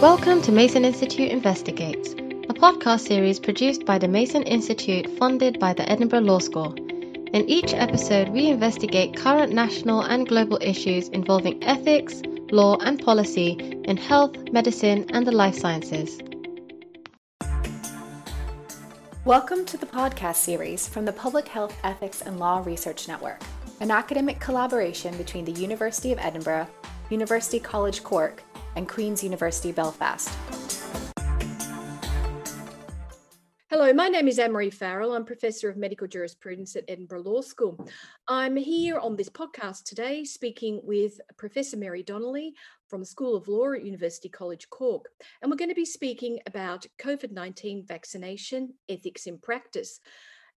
Welcome to Mason Institute Investigates, a podcast series produced by the Mason Institute funded by the Edinburgh Law School. In each episode, we investigate current national and global issues involving ethics, law, and policy in health, medicine, and the life sciences. Welcome to the podcast series from the Public Health Ethics and Law Research Network, an academic collaboration between the University of Edinburgh, University College Cork, and Queen's University Belfast. Hello, my name is Anne-Maree Farrell. I'm Professor of Medical Jurisprudence at Edinburgh Law School. I'm here on this podcast today speaking with Professor Mary Donnelly from the School of Law at University College Cork. And we're going to be speaking about COVID-19 vaccination ethics in practice.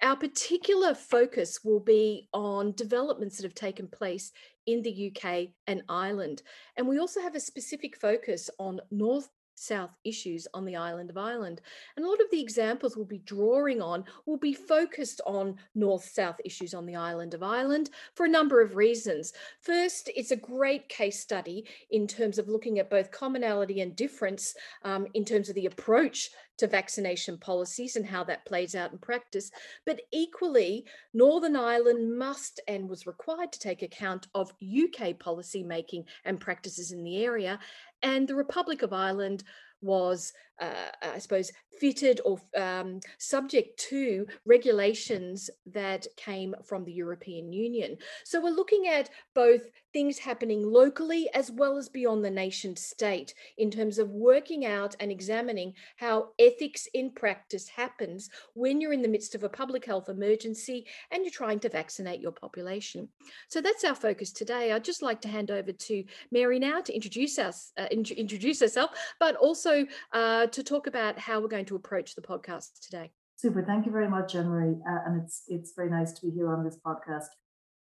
Our particular focus will be on developments that have taken place in the UK and Ireland. And we also have a specific focus on North South issues on the island of Ireland. And a lot of the examples we'll be drawing on will be focused on North South issues on the island of Ireland for a number of reasons. First, it's a great case study in terms of looking at both commonality and difference um, in terms of the approach to vaccination policies and how that plays out in practice. But equally, Northern Ireland must and was required to take account of UK policy making and practices in the area. And the Republic of Ireland was, uh, I suppose, fitted or um, subject to regulations that came from the European Union. So we're looking at both things happening locally as well as beyond the nation state in terms of working out and examining how ethics in practice happens when you're in the midst of a public health emergency and you're trying to vaccinate your population. So that's our focus today. I'd just like to hand over to Mary now to introduce us, uh, in introduce herself, but also uh, to talk about how we're going to approach the podcast today. Super. Thank you very much, Anne-Maree. Uh, and it's it's very nice to be here on this podcast.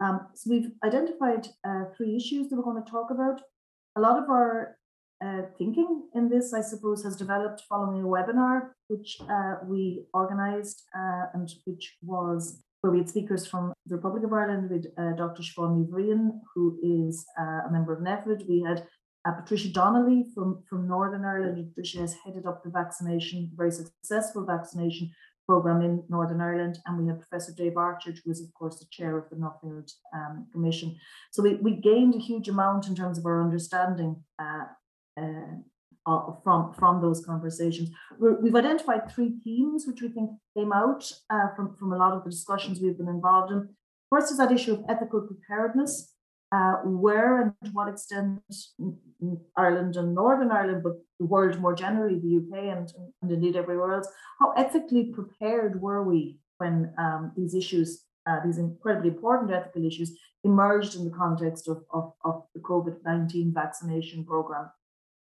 Um, so we've identified uh, three issues that we're going to talk about. A lot of our uh, thinking in this, I suppose, has developed following a webinar which uh, we organised uh, and which was where we had speakers from the Republic of Ireland with uh, Dr. Siobhan Ní Bhriain, who is a member of NPHET. We had Patricia Donnelly from, from Northern Ireland. Patricia has headed up the vaccination, very successful vaccination program in Northern Ireland, and we have Professor Dave Archard, who is, of course, the chair of the Nuffield um, Commission. So we, we gained a huge amount in terms of our understanding uh, uh, from, from those conversations. we have identified three themes which we think came out uh, from, from a lot of the discussions we've been involved in. First is that issue of ethical preparedness uh, where and to what extent Ireland and Northern Ireland, but the world more generally, the UK and, and indeed everywhere else, how ethically prepared were we when um, these issues, uh, these incredibly important ethical issues, emerged in the context of, of, of the COVID 19 vaccination program?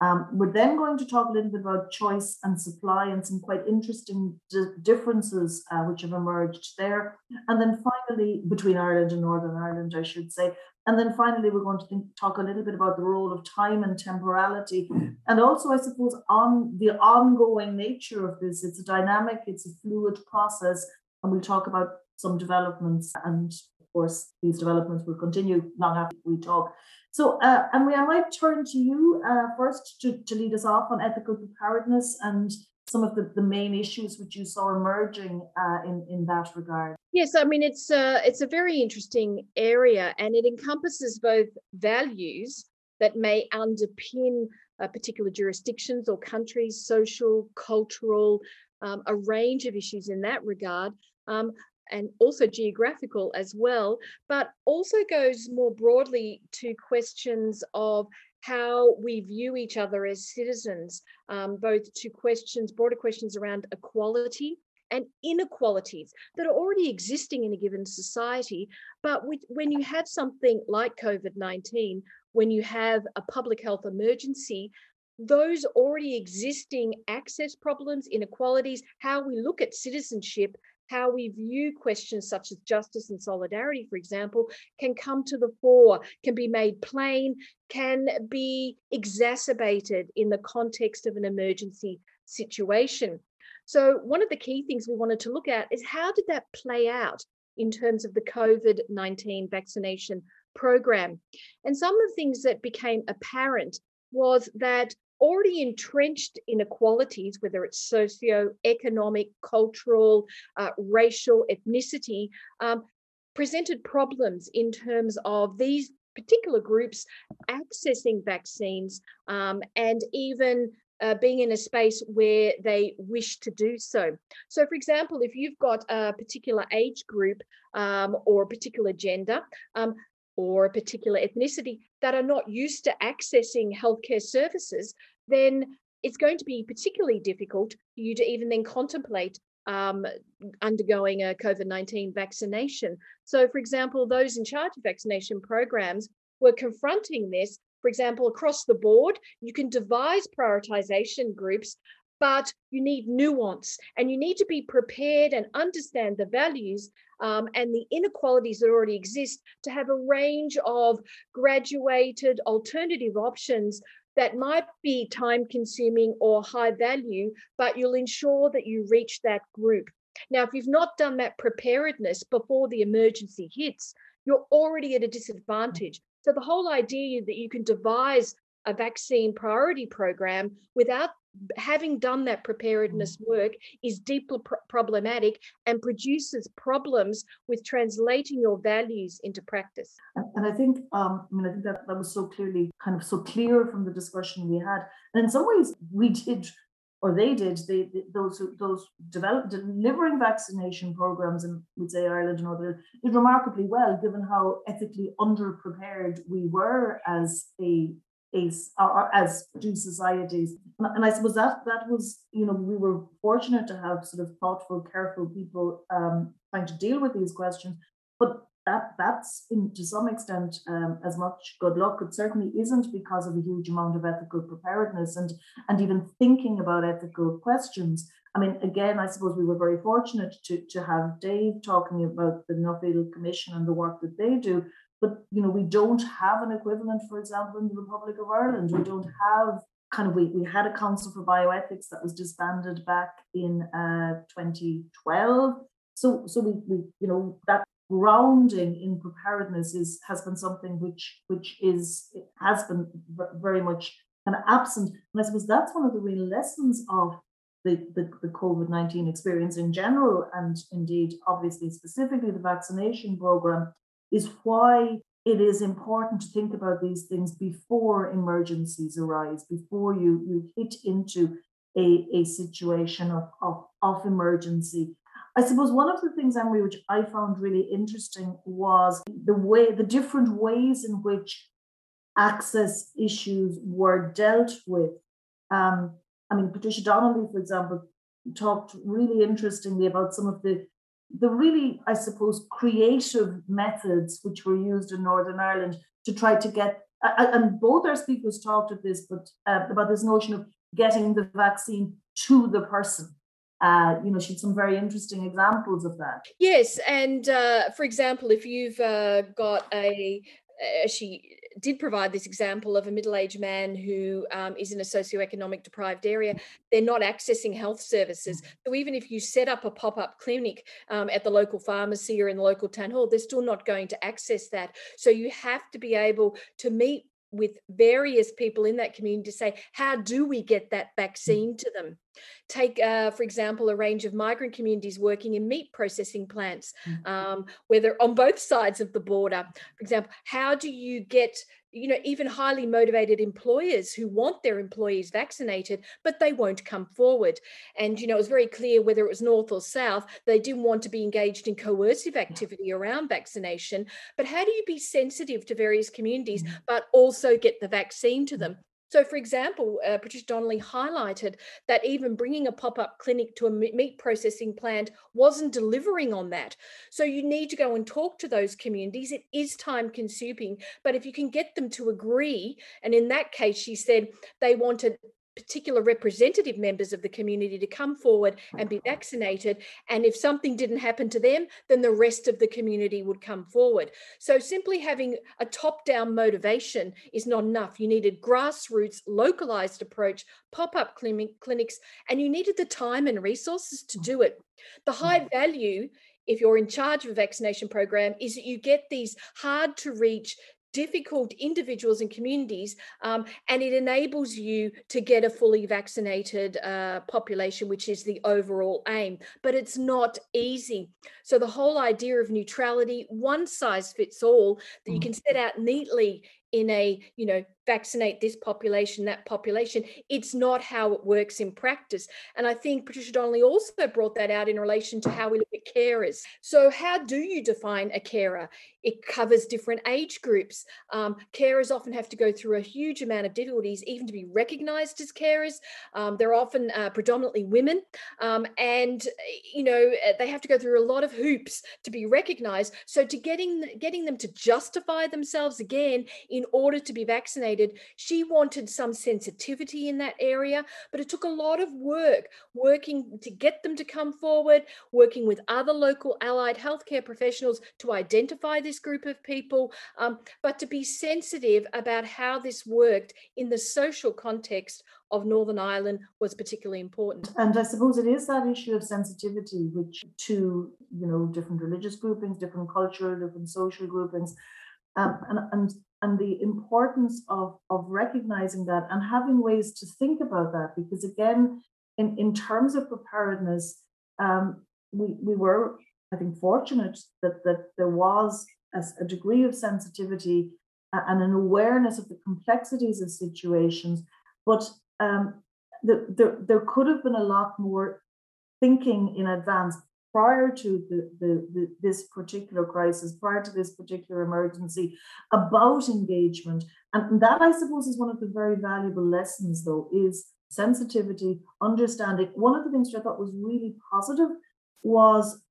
Um, we're then going to talk a little bit about choice and supply and some quite interesting differences uh, which have emerged there. And then finally, between Ireland and Northern Ireland, I should say. And then finally, we're going to think, talk a little bit about the role of time and temporality. And also, I suppose, on the ongoing nature of this. It's a dynamic, it's a fluid process. And we'll talk about some developments. And of course, these developments will continue long after we talk. So, uh, we I might turn to you uh, first to, to lead us off on ethical preparedness and some of the, the main issues which you saw emerging uh, in, in that regard. Yes, I mean, it's a, it's a very interesting area and it encompasses both values that may underpin uh, particular jurisdictions or countries, social, cultural, um, a range of issues in that regard. Um, and also geographical as well, but also goes more broadly to questions of how we view each other as citizens, um, both to questions, broader questions around equality and inequalities that are already existing in a given society. But when you have something like COVID 19, when you have a public health emergency, those already existing access problems, inequalities, how we look at citizenship how we view questions such as justice and solidarity, for example, can come to the fore, can be made plain, can be exacerbated in the context of an emergency situation. So, one of the key things we wanted to look at is how did that play out in terms of the COVID 19 vaccination program? And some of the things that became apparent was that already entrenched inequalities, whether it's socio-economic, cultural, uh, racial, ethnicity, um, presented problems in terms of these particular groups accessing vaccines um, and even uh, being in a space where they wish to do so. So, for example, if you've got a particular age group um, or a particular gender, um, or a particular ethnicity that are not used to accessing healthcare services, then it's going to be particularly difficult for you to even then contemplate um, undergoing a COVID 19 vaccination. So, for example, those in charge of vaccination programs were confronting this. For example, across the board, you can devise prioritization groups, but you need nuance and you need to be prepared and understand the values um, and the inequalities that already exist to have a range of graduated alternative options that might be time consuming or high value, but you'll ensure that you reach that group. Now, if you've not done that preparedness before the emergency hits, you're already at a disadvantage. So, the whole idea that you can devise a vaccine priority program without having done that preparedness mm. work is deeply pr- problematic and produces problems with translating your values into practice. And, and I think, um, I mean, I think that that was so clearly kind of so clear from the discussion we had. And in some ways, we did, or they did, they, they those those develop delivering vaccination programs in, we'd say Ireland and other did remarkably well, given how ethically underprepared we were as a is or, as do societies. And i suppose that that was you know we were fortunate to have sort of thoughtful careful people um, trying to deal with these questions. But that that's in, to some extent um, as much good luck. It certainly isn't because of a huge amount of ethical preparedness and and even thinking about ethical questions. I mean again i suppose we were very fortunate to to have dave talking about the nuffield commission and the work that they do but you know we don't have an equivalent for example in the republic of ireland. We don't have kind of we, we had a council for bioethics that was disbanded back in uh, 2012 so so we, we you know that grounding in preparedness is has been something which which is has been very much kind of absent. And i suppose that's one of the real lessons of the, the, the covid-19 experience in general and indeed obviously specifically the vaccination program is why it is important to think about these things before emergencies arise, before you, you hit into a, a situation of, of, of emergency. I suppose one of the things, Anne-Maree, which I found really interesting was the way, the different ways in which access issues were dealt with. Um, I mean, Patricia Donnelly, for example, talked really interestingly about some of the the really, I suppose, creative methods which were used in Northern Ireland to try to get, and both our speakers talked of this, but uh, about this notion of getting the vaccine to the person. Uh, you know, she had some very interesting examples of that. Yes, and uh, for example, if you've uh, got a, uh, she did provide this example of a middle-aged man who um, is in a socioeconomic deprived area. They're not accessing health services. So even if you set up a pop-up clinic um, at the local pharmacy or in the local town hall they're still not going to access that. So you have to be able to meet with various people in that community to say, how do we get that mm. vaccine to them? Take, uh, for example, a range of migrant communities working in meat processing plants, mm. um, whether on both sides of the border. For example, how do you get you know even highly motivated employers who want their employees vaccinated but they won't come forward. And you know it was very clear whether it was north or south they didn't want to be engaged in coercive activity around vaccination. But how do you be sensitive to various communities mm. but also get the vaccine to them so, for example, uh, Patricia Donnelly highlighted that even bringing a pop up clinic to a meat processing plant wasn't delivering on that. So, you need to go and talk to those communities. It is time consuming, but if you can get them to agree, and in that case, she said they wanted particular representative members of the community to come forward and be vaccinated. And if something didn't happen to them, then the rest of the community would come forward. So simply having a top down motivation is not enough. You needed grassroots, localized approach, pop up clinic, clinics, and you needed the time and resources to do it. The high mm-hmm. value if you're in charge of a vaccination program is that you get these hard to reach difficult individuals and communities, um, and it enables you to get a fully vaccinated uh, population, which is the overall aim. But it's not easy. So the whole idea of neutrality, one size fits all, that you mm. can set out neatly in a you know vaccinate this population that population it's not how it works in practice. And i think patricia donnelly also brought that out in relation to how we look at carers. So how do you define a carer? It covers different age groups. Um, carers often have to go through a huge amount of difficulties even to be recognized as carers. Um, they're often uh, predominantly women. Um, and you know uh, they have to go through a lot of hoops to be recognized. So to getting getting them to justify themselves again in in order to be vaccinated. She wanted some sensitivity in that area, but it took a lot of work working to get them to come forward, working with other local allied healthcare professionals to identify this group of people, um, but to be sensitive about how this worked in the social context of Northern Ireland was particularly important. And I suppose it is that issue of sensitivity, which to you know different religious groupings, different cultural, different social groupings, um, and and and the importance of, of recognizing that and having ways to think about that. Because again, in, in terms of preparedness, um, we, we were, I think, fortunate that, that there was a, a degree of sensitivity and an awareness of the complexities of situations. But um, the, there, there could have been a lot more thinking in advance prior to the, the, the, this particular crisis, prior to this particular emergency, about engagement. And that, I suppose, is one of the very valuable lessons, though, is sensitivity, understanding. One of the things which I thought was really positive was,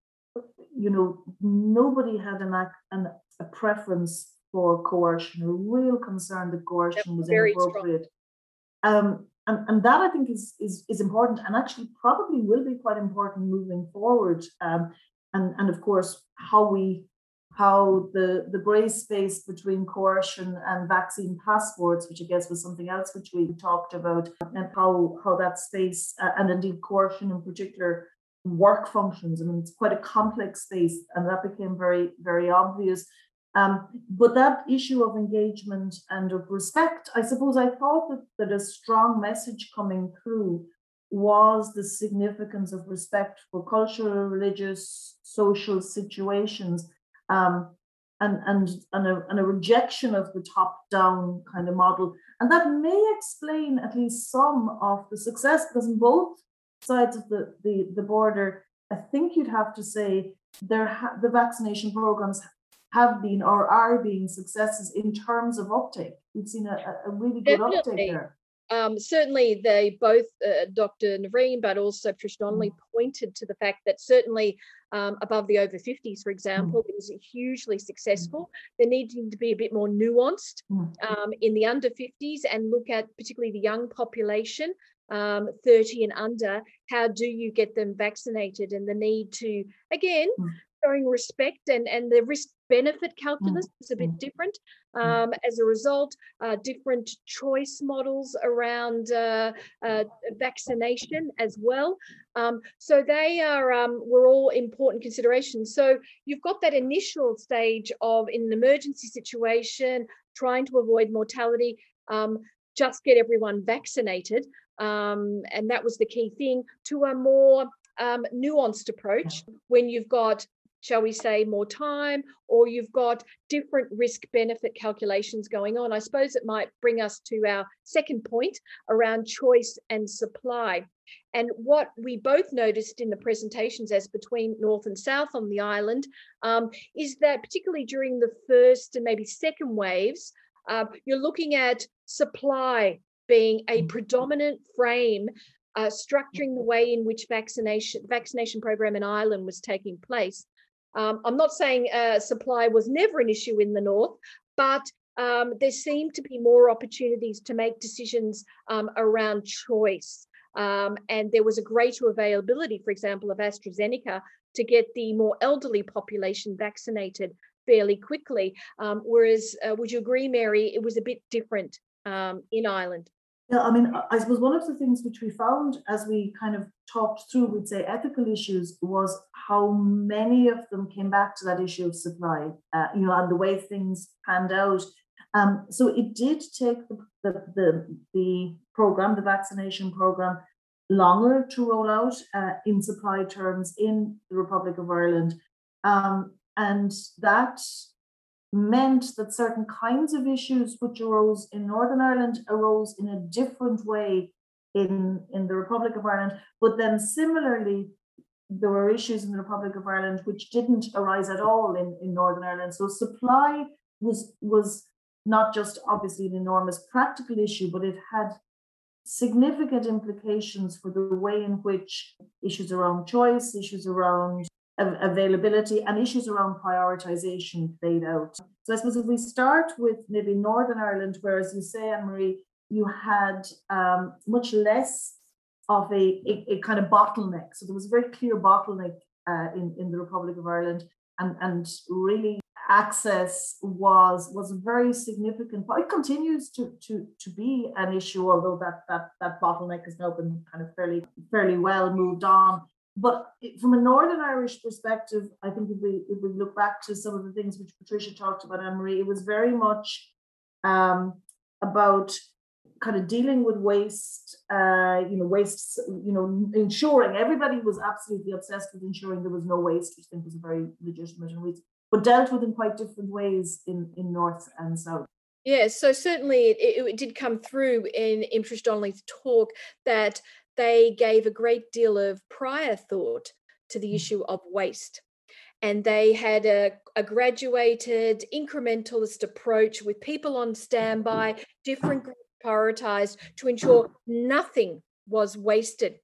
you know, nobody had an, an a preference for coercion, a real concern that coercion was inappropriate. Um, and, and that I think is, is, is important and actually probably will be quite important moving forward. Um, and, and of course, how we how the, the gray space between coercion and vaccine passports, which I guess was something else which we talked about, and how, how that space, uh, and indeed coercion in particular, work functions. I mean, it's quite a complex space, and that became very, very obvious. Um, but that issue of engagement and of respect, I suppose I thought that, that a strong message coming through was the significance of respect for cultural, religious, social situations, um, and, and, and, a, and a rejection of the top down kind of model. And that may explain at least some of the success, because on both sides of the, the, the border, I think you'd have to say there ha- the vaccination programs have been or are being successes in terms of uptake. We've seen a, a really good Definitely. uptake there. Um, certainly, they both, uh, Dr. Ní Bhriain, but also Trish Donnelly, mm. pointed to the fact that certainly um, above the over 50s, for example, mm. is hugely successful. Mm. There needing to be a bit more nuanced mm. um, in the under 50s and look at particularly the young population. Um, 30 and under, how do you get them vaccinated? And the need to, again, mm. showing respect and, and the risk benefit calculus mm. is a bit different. Mm. Um, as a result, uh, different choice models around uh, uh, vaccination as well. Um, so they are um, were all important considerations. So you've got that initial stage of in an emergency situation, trying to avoid mortality. Um, just get everyone vaccinated, um, and that was the key thing. To a more um, nuanced approach when you've got shall we say, more time, or you've got different risk benefit calculations going on. I suppose it might bring us to our second point around choice and supply. And what we both noticed in the presentations as between North and South on the island um, is that, particularly during the first and maybe second waves, uh, you're looking at supply being a mm. predominant frame uh, structuring the way in which vaccination vaccination program in Ireland was taking place. Um, I'm not saying uh, supply was never an issue in the north, but um, there seemed to be more opportunities to make decisions um, around choice. Um, and there was a greater availability, for example, of AstraZeneca to get the more elderly population vaccinated fairly quickly. Um, whereas, uh, would you agree, Mary, it was a bit different um, in Ireland? Yeah, I mean, I suppose one of the things which we found as we kind of talked through, we'd say, ethical issues was how many of them came back to that issue of supply, uh, you know, and the way things panned out. Um, so it did take the, the, the, the program, the vaccination program, longer to roll out uh, in supply terms in the Republic of Ireland. Um, and that meant that certain kinds of issues which arose in Northern Ireland arose in a different way in, in the Republic of Ireland. But then similarly, there were issues in the Republic of Ireland which didn't arise at all in, in Northern Ireland. So supply was was not just obviously an enormous practical issue, but it had significant implications for the way in which issues around choice, issues around availability, and issues around prioritization played out. So I suppose if we start with maybe Northern Ireland, where, as you say, Anne Maree, you had um, much less of a, a, a, kind of bottleneck. So there was a very clear bottleneck uh, in, in the Republic of Ireland, and, and really access was was very significant. But it continues to to to be an issue, although that that that bottleneck has now been kind of fairly fairly well moved on. But from a Northern Irish perspective, I think if we if we look back to some of the things which Patricia talked about, Anne Maree, it was very much um, about kind of dealing with waste, uh, you know, waste, you know, ensuring everybody was absolutely obsessed with ensuring there was no waste, which I think was a very legitimate and reason but dealt with in quite different ways in, in North and South. Yeah, so certainly it, it, did come through in, in Trish Donnelly's talk that they gave a great deal of prior thought to the mm. issue of waste. And they had a, a graduated incrementalist approach with people on standby, different groups prioritized to ensure nothing was wasted.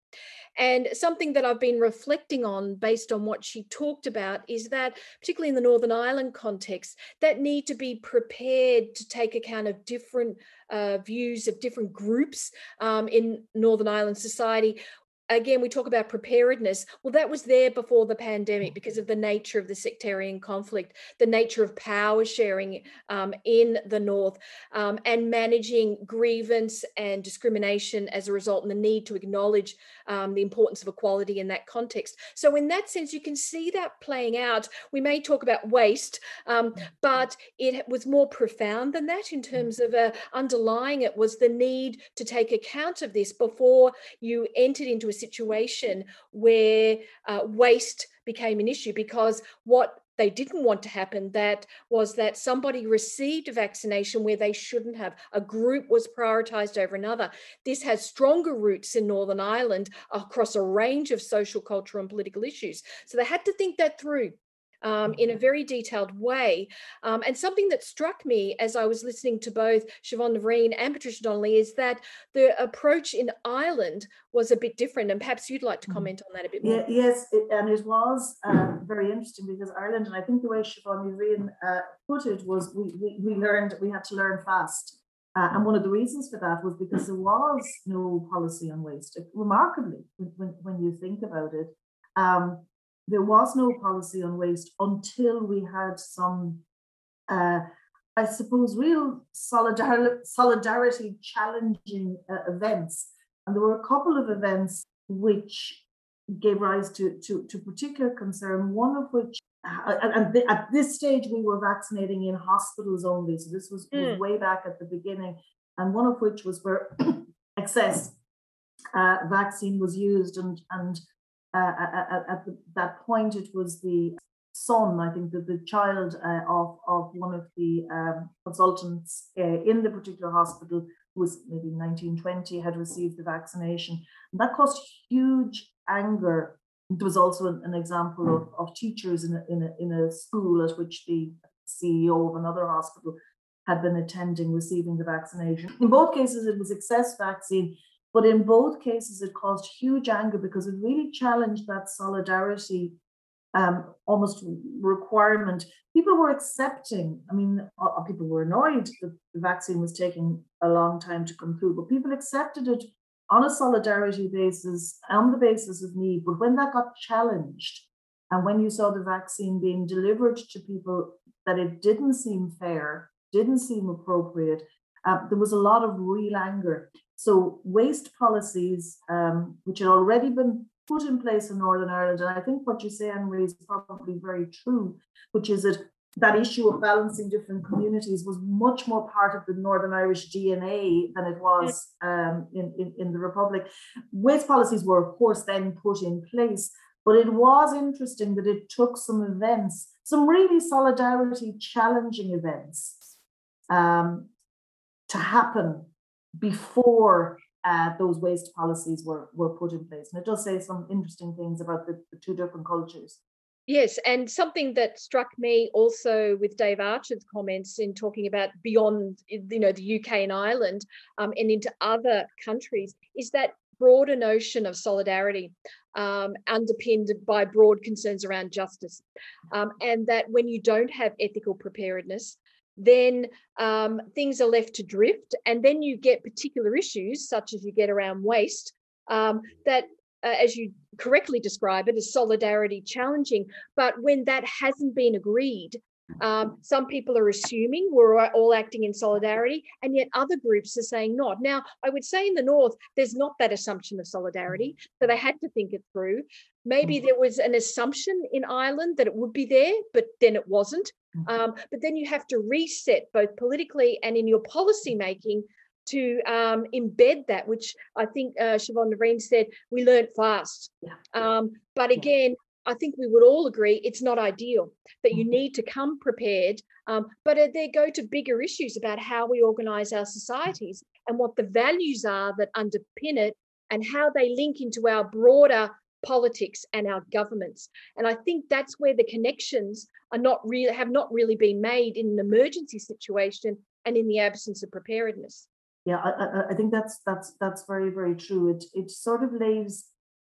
And something that I've been reflecting on based on what she talked about is that, particularly in the Northern Ireland context, that need to be prepared to take account of different uh, views of different groups um, in Northern Ireland society again, we talk about preparedness. Well, that was there before the pandemic because of the nature of the sectarian conflict, the nature of power sharing um, in the North, um, and managing grievance and discrimination as a result, and the need to acknowledge um, the importance of equality in that context. So, in that sense, you can see that playing out. We may talk about waste, um, but it was more profound than that in terms of uh, underlying it was the need to take account of this before you entered into a situation where uh, waste became an issue because what they didn't want to happen that was that somebody received a vaccination where they shouldn't have. A group was prioritized over another. This has stronger roots in northern ireland across a range of social cultural and political issues. So they had to think that through um, in a very detailed way. Um, and something that struck me as I was listening to both Siobhan Ní Bhriain and Patricia Donnelly is that the approach in Ireland was a bit different. And perhaps you'd like to mm-hmm. comment on that a bit more. Yeah, yes, it, and it was uh, very interesting because Ireland, and I think the way Siobhan Ní Bhriain uh, put it was we, we, we learned, we had to learn fast. Uh, and one of the reasons for that was because there was no policy on waste. Remarkably, when, when you think about it, um, there was no policy on waste until we had some, uh, I suppose, real solidarity, solidarity challenging uh, events. And there were a couple of events which gave rise to, to, to particular concern, one of which, uh, and at this stage, we were vaccinating in hospitals only. So this was, mm. was way back at the beginning. And one of which was where excess uh, vaccine was used and, and at, at the, that point, it was the son, I think, that the child uh, of, of one of the um, consultants uh, in the particular hospital, who was maybe 1920, had received the vaccination. And that caused huge anger. There was also an, an example of, of teachers in a, in, a, in a school at which the CEO of another hospital had been attending receiving the vaccination. In both cases, it was excess vaccine but in both cases, it caused huge anger because it really challenged that solidarity um, almost requirement. People were accepting, I mean, people were annoyed that the vaccine was taking a long time to come through, but people accepted it on a solidarity basis, on the basis of need. But when that got challenged, and when you saw the vaccine being delivered to people that it didn't seem fair, didn't seem appropriate, uh, there was a lot of real anger. So waste policies, um, which had already been put in place in Northern Ireland, and I think what you say, Anne-Maree, is probably very true, which is that that issue of balancing different communities was much more part of the Northern Irish DNA than it was um, in, in, in the Republic. Waste policies were, of course, then put in place, but it was interesting that it took some events, some really solidarity challenging events, um, to happen before uh, those waste policies were, were put in place. And it does say some interesting things about the, the two different cultures. Yes, and something that struck me also with Dave Archard's comments in talking about beyond, you know, the UK and Ireland um, and into other countries is that broader notion of solidarity um, underpinned by broad concerns around justice. Um, and that when you don't have ethical preparedness, then um, things are left to drift. And then you get particular issues, such as you get around waste, um, that uh, as you correctly describe it, is solidarity challenging. But when that hasn't been agreed, um, some people are assuming we're all acting in solidarity, and yet other groups are saying not. Now, I would say in the North, there's not that assumption of solidarity, so they had to think it through. Maybe mm. there was an assumption in Ireland that it would be there, but then it wasn't. Um, but then you have to reset both politically and in your policy making to um, embed that, which I think uh, Siobhan Ní Bhriain said, we learned fast. Yeah. Um, but again, I think we would all agree it's not ideal, that you mm-hmm. need to come prepared. Um, but they go to bigger issues about how we organize our societies and what the values are that underpin it and how they link into our broader politics and our governments. And I think that's where the connections are not really have not really been made in an emergency situation and in the absence of preparedness. Yeah, I, I think that's that's that's very very true. It it sort of lays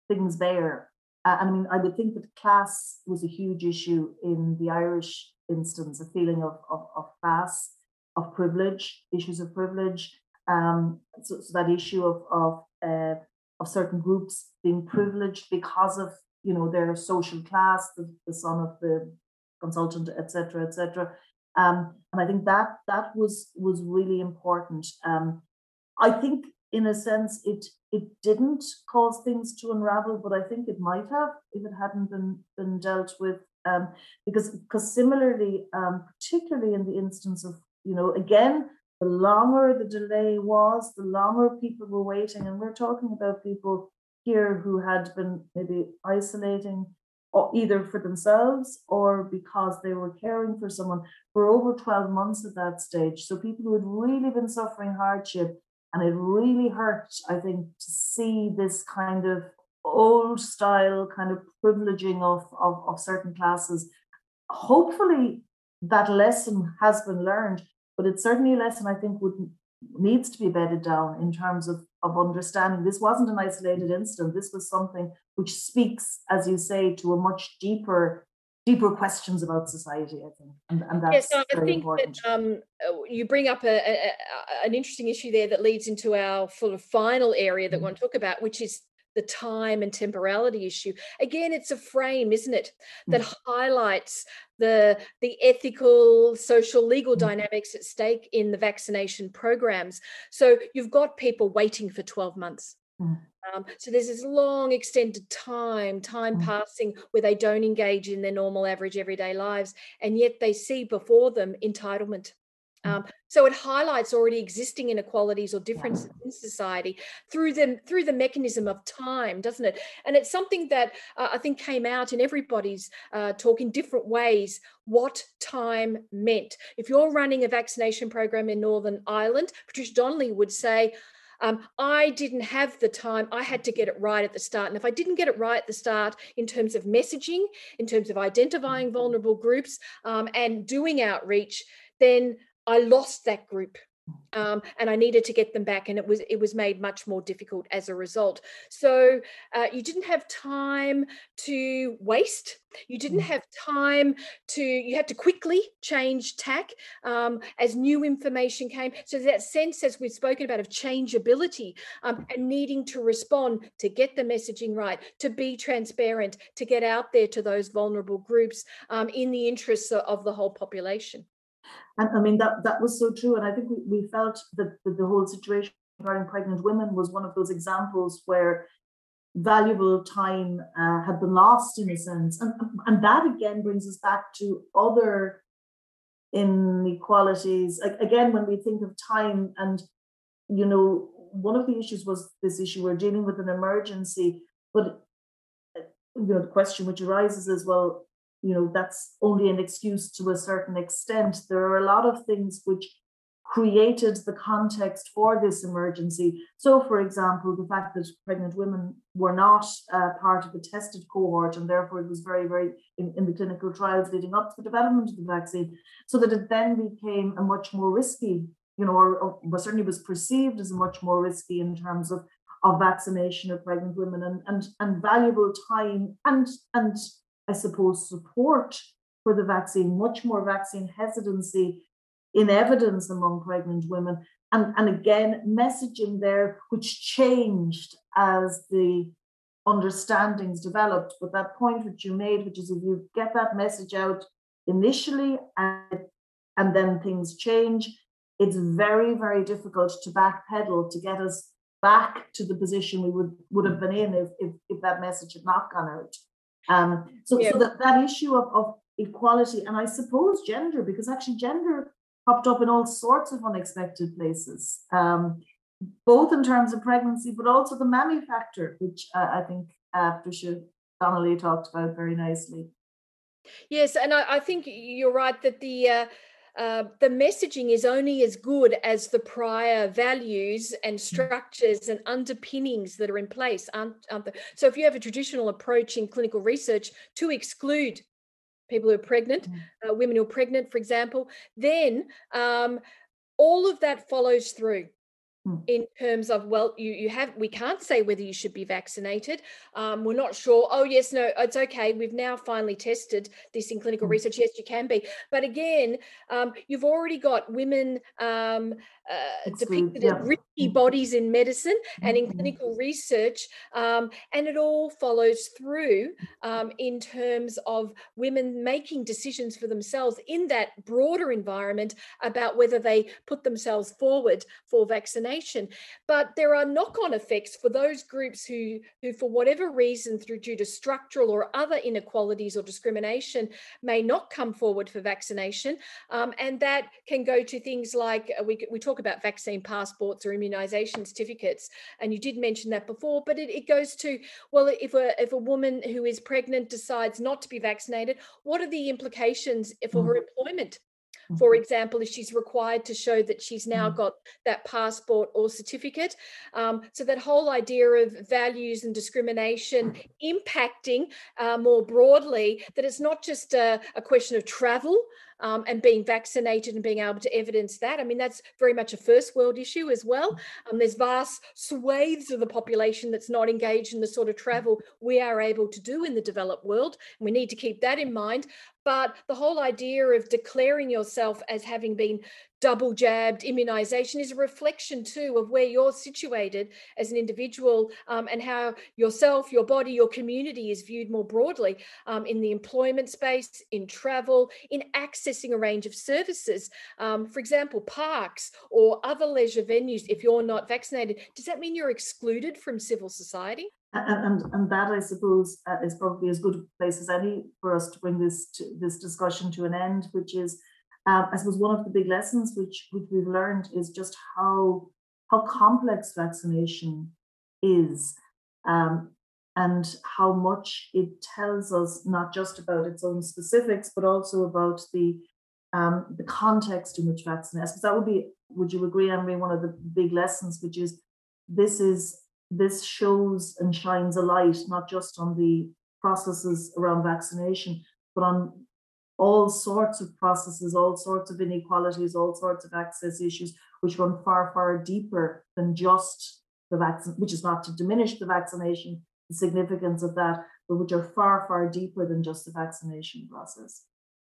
things bare, uh, I mean I would think that class was a huge issue in the Irish instance, a feeling of of, of class, of privilege, issues of privilege. Um, so, so that issue of of uh, of certain groups being privileged because of you know their social class, the, the son of the consultant, etc., etc. Um, and I think that that was was really important. Um, I think, in a sense, it it didn't cause things to unravel, but I think it might have if it hadn't been been dealt with. Um, because because similarly, um, particularly in the instance of you know again, the longer the delay was, the longer people were waiting, and we're talking about people here who had been maybe isolating either for themselves or because they were caring for someone for over 12 months at that stage. So people who had really been suffering hardship, and it really hurt, I think, to see this kind of old style kind of privileging of, of, of certain classes. Hopefully that lesson has been learned, but it's certainly a lesson I think would needs to be bedded down in terms of of understanding this wasn't an isolated incident. This was something which speaks, as you say, to a much deeper deeper questions about society i think and, and that's yes, I think important. that um, you bring up a, a, a, an interesting issue there that leads into our sort of final area that mm-hmm. we want to talk about which is the time and temporality issue again it's a frame isn't it that mm. highlights the the ethical social legal mm. dynamics at stake in the vaccination programs so you've got people waiting for 12 months mm. um, so there's this long extended time time mm. passing where they don't engage in their normal average everyday lives and yet they see before them entitlement. Um, so it highlights already existing inequalities or differences in society through the through the mechanism of time, doesn't it? And it's something that uh, I think came out in everybody's uh, talk in different ways. What time meant. If you're running a vaccination program in Northern Ireland, Patricia Donnelly would say. Um, I didn't have the time. I had to get it right at the start. And if I didn't get it right at the start in terms of messaging, in terms of identifying mm. vulnerable groups um, and doing outreach, then I lost that group um, and I needed to get them back, and it was it was made much more difficult as a result. So uh, you didn't have time to waste. You didn't mm. have time to. You had to quickly change tack um, as new information came. So that sense, as we've spoken about, of changeability um, and needing to respond to get the messaging right, to be transparent, to get out there to those vulnerable groups um, in the interests of the whole population. And I mean, that, that was so true. And I think we, we felt that, the whole situation regarding pregnant women was one of those examples where valuable time uh, had been lost in a sense. And, and that again brings us back to other inequalities. Again, when we think of time, and you know, one of the issues was this issue we're dealing with an emergency, but you know, the question which arises is well, you know, that's only an excuse to a certain extent. There are a lot of things which created the context for this emergency. So, for example, the fact that pregnant women were not uh, part of the tested cohort, and therefore it was very, very in, in, the clinical trials leading up to the development of the vaccine, so that it then became a much more risky, you know, or, or certainly was perceived as much more risky in terms of of vaccination of pregnant women and and and valuable time and and I suppose support for the vaccine, much more vaccine hesitancy in evidence among pregnant women. And, and again, messaging there, which changed as the understandings developed. But that point which you made, which is if you get that message out initially and, and then things change, it's very, very difficult to backpedal to get us back to the position we would, would have been in if, if, if that message had not gone out. Um, so, yeah. so that, that issue of, of equality and I suppose gender, because actually gender popped up in all sorts of unexpected places, um, both in terms of pregnancy, but also the mammy factor, which uh, I think uh, Patricia Donnelly talked about very nicely. Yes, and I, I think you're right that the uh, uh, the messaging is only as good as the prior values and mm. structures and underpinnings that are in place. Aren't, aren't so, if you have a traditional approach in clinical research to exclude people who are pregnant, mm. uh, women who are pregnant, for example, then um, all of that follows through. Hmm. in terms of well you you have we can't say whether you should be vaccinated. Um, we're not sure. Oh yes no it's okay. We've now finally tested this in clinical mm. research. Yes you can be. But again um, you've already got women um, uh, depicted yeah. as risky mm. bodies in medicine and in mm-hmm. clinical research um, and it all follows through um, in terms of women making decisions for themselves in that broader environment about whether they put themselves forward for vaccination. But there are knock-on effects for those groups who, who, for whatever reason, through due to structural or other inequalities or discrimination, may not come forward for vaccination. Um, and that can go to things like uh, we, we talk about vaccine passports or immunization certificates. And you did mention that before, but it, it goes to, well, if a, if a woman who is pregnant decides not to be vaccinated, what are the implications for her mm. employment? For mm-hmm. example, if she's required to show that she's now mm. got that passport or certificate. Um, so that whole idea of values and discrimination impacting uh, more broadly, that it's not just a, a question of travel, um, and being vaccinated and being able to evidence that. I mean, that's very much a first world issue as well. Um, there's vast swathes of the population that's not engaged in the sort of travel we are able to do in the developed world. And we need to keep that in mind. But the whole idea of declaring yourself as having been double jabbed immunization is a reflection too of where you're situated as an individual um, and how yourself your body your community is viewed more broadly um, in the employment space in travel in accessing a range of services. Um, for example parks or other leisure venues if you're not vaccinated does that mean you're excluded from civil society and, and, that I suppose uh, is probably as good a place as any for us to bring this to, this discussion to an end, which is um, I suppose one of the big lessons which which we've learned is just how how complex vaccination is, um, and how much it tells us not just about its own specifics, but also about the um, the context in which vaccination. Because that would be, would you agree, Anne-Maree, one of the big lessons, which is this is this shows and shines a light not just on the processes around vaccination, but on all sorts of processes, all sorts of inequalities, all sorts of access issues, which run far, far deeper than just the vaccine, which is not to diminish the vaccination, the significance of that, but which are far, far deeper than just the vaccination process.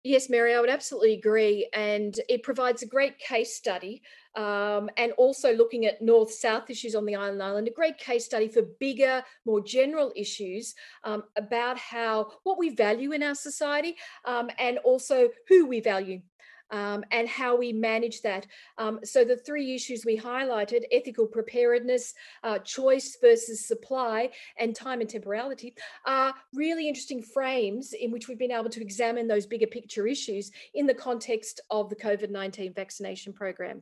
Yes, Mary, I would absolutely agree. And it provides a great case study um, and also looking at north south issues on the island island, a great case study for bigger, more general issues um, about how what we value in our society um, and also who we value. Um, and how we manage that. Um, so, the three issues we highlighted ethical preparedness, uh, choice versus supply, and time and temporality are really interesting frames in which we've been able to examine those bigger picture issues in the context of the COVID 19 vaccination program.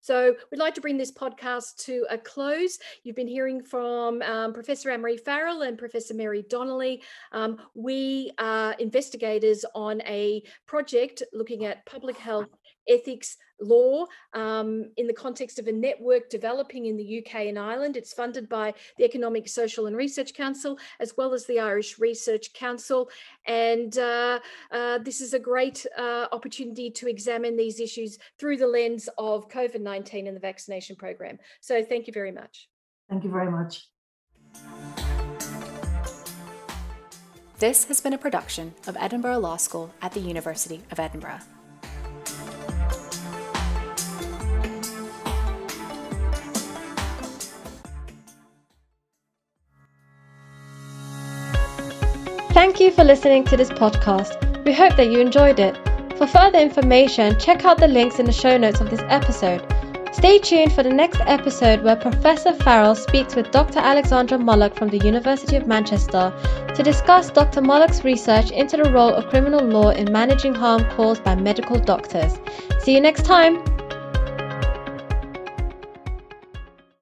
So we'd like to bring this podcast to a close. You've been hearing from um, Professor Anne-Maree Farrell and Professor Mary Donnelly. Um, we are investigators on a project looking at public health ethics law um, in the context of a network developing in the UK and Ireland. It's funded by the Economic, Social and Research Council, as well as the Irish Research Council. And uh, uh, this is a great uh, opportunity to examine these issues through the lens of COVID 19 and the vaccination program. So thank you very much. Thank you very much. This has been a production of Edinburgh Law School at the University of Edinburgh. Thank you for listening to this podcast. We hope that you enjoyed it. For further information, check out the links in the show notes of this episode. Stay tuned for the next episode where Professor Farrell speaks with Dr. Alexandra Mullock from the University of Manchester to discuss Dr. Mullock's research into the role of criminal law in managing harm caused by medical doctors. See you next time!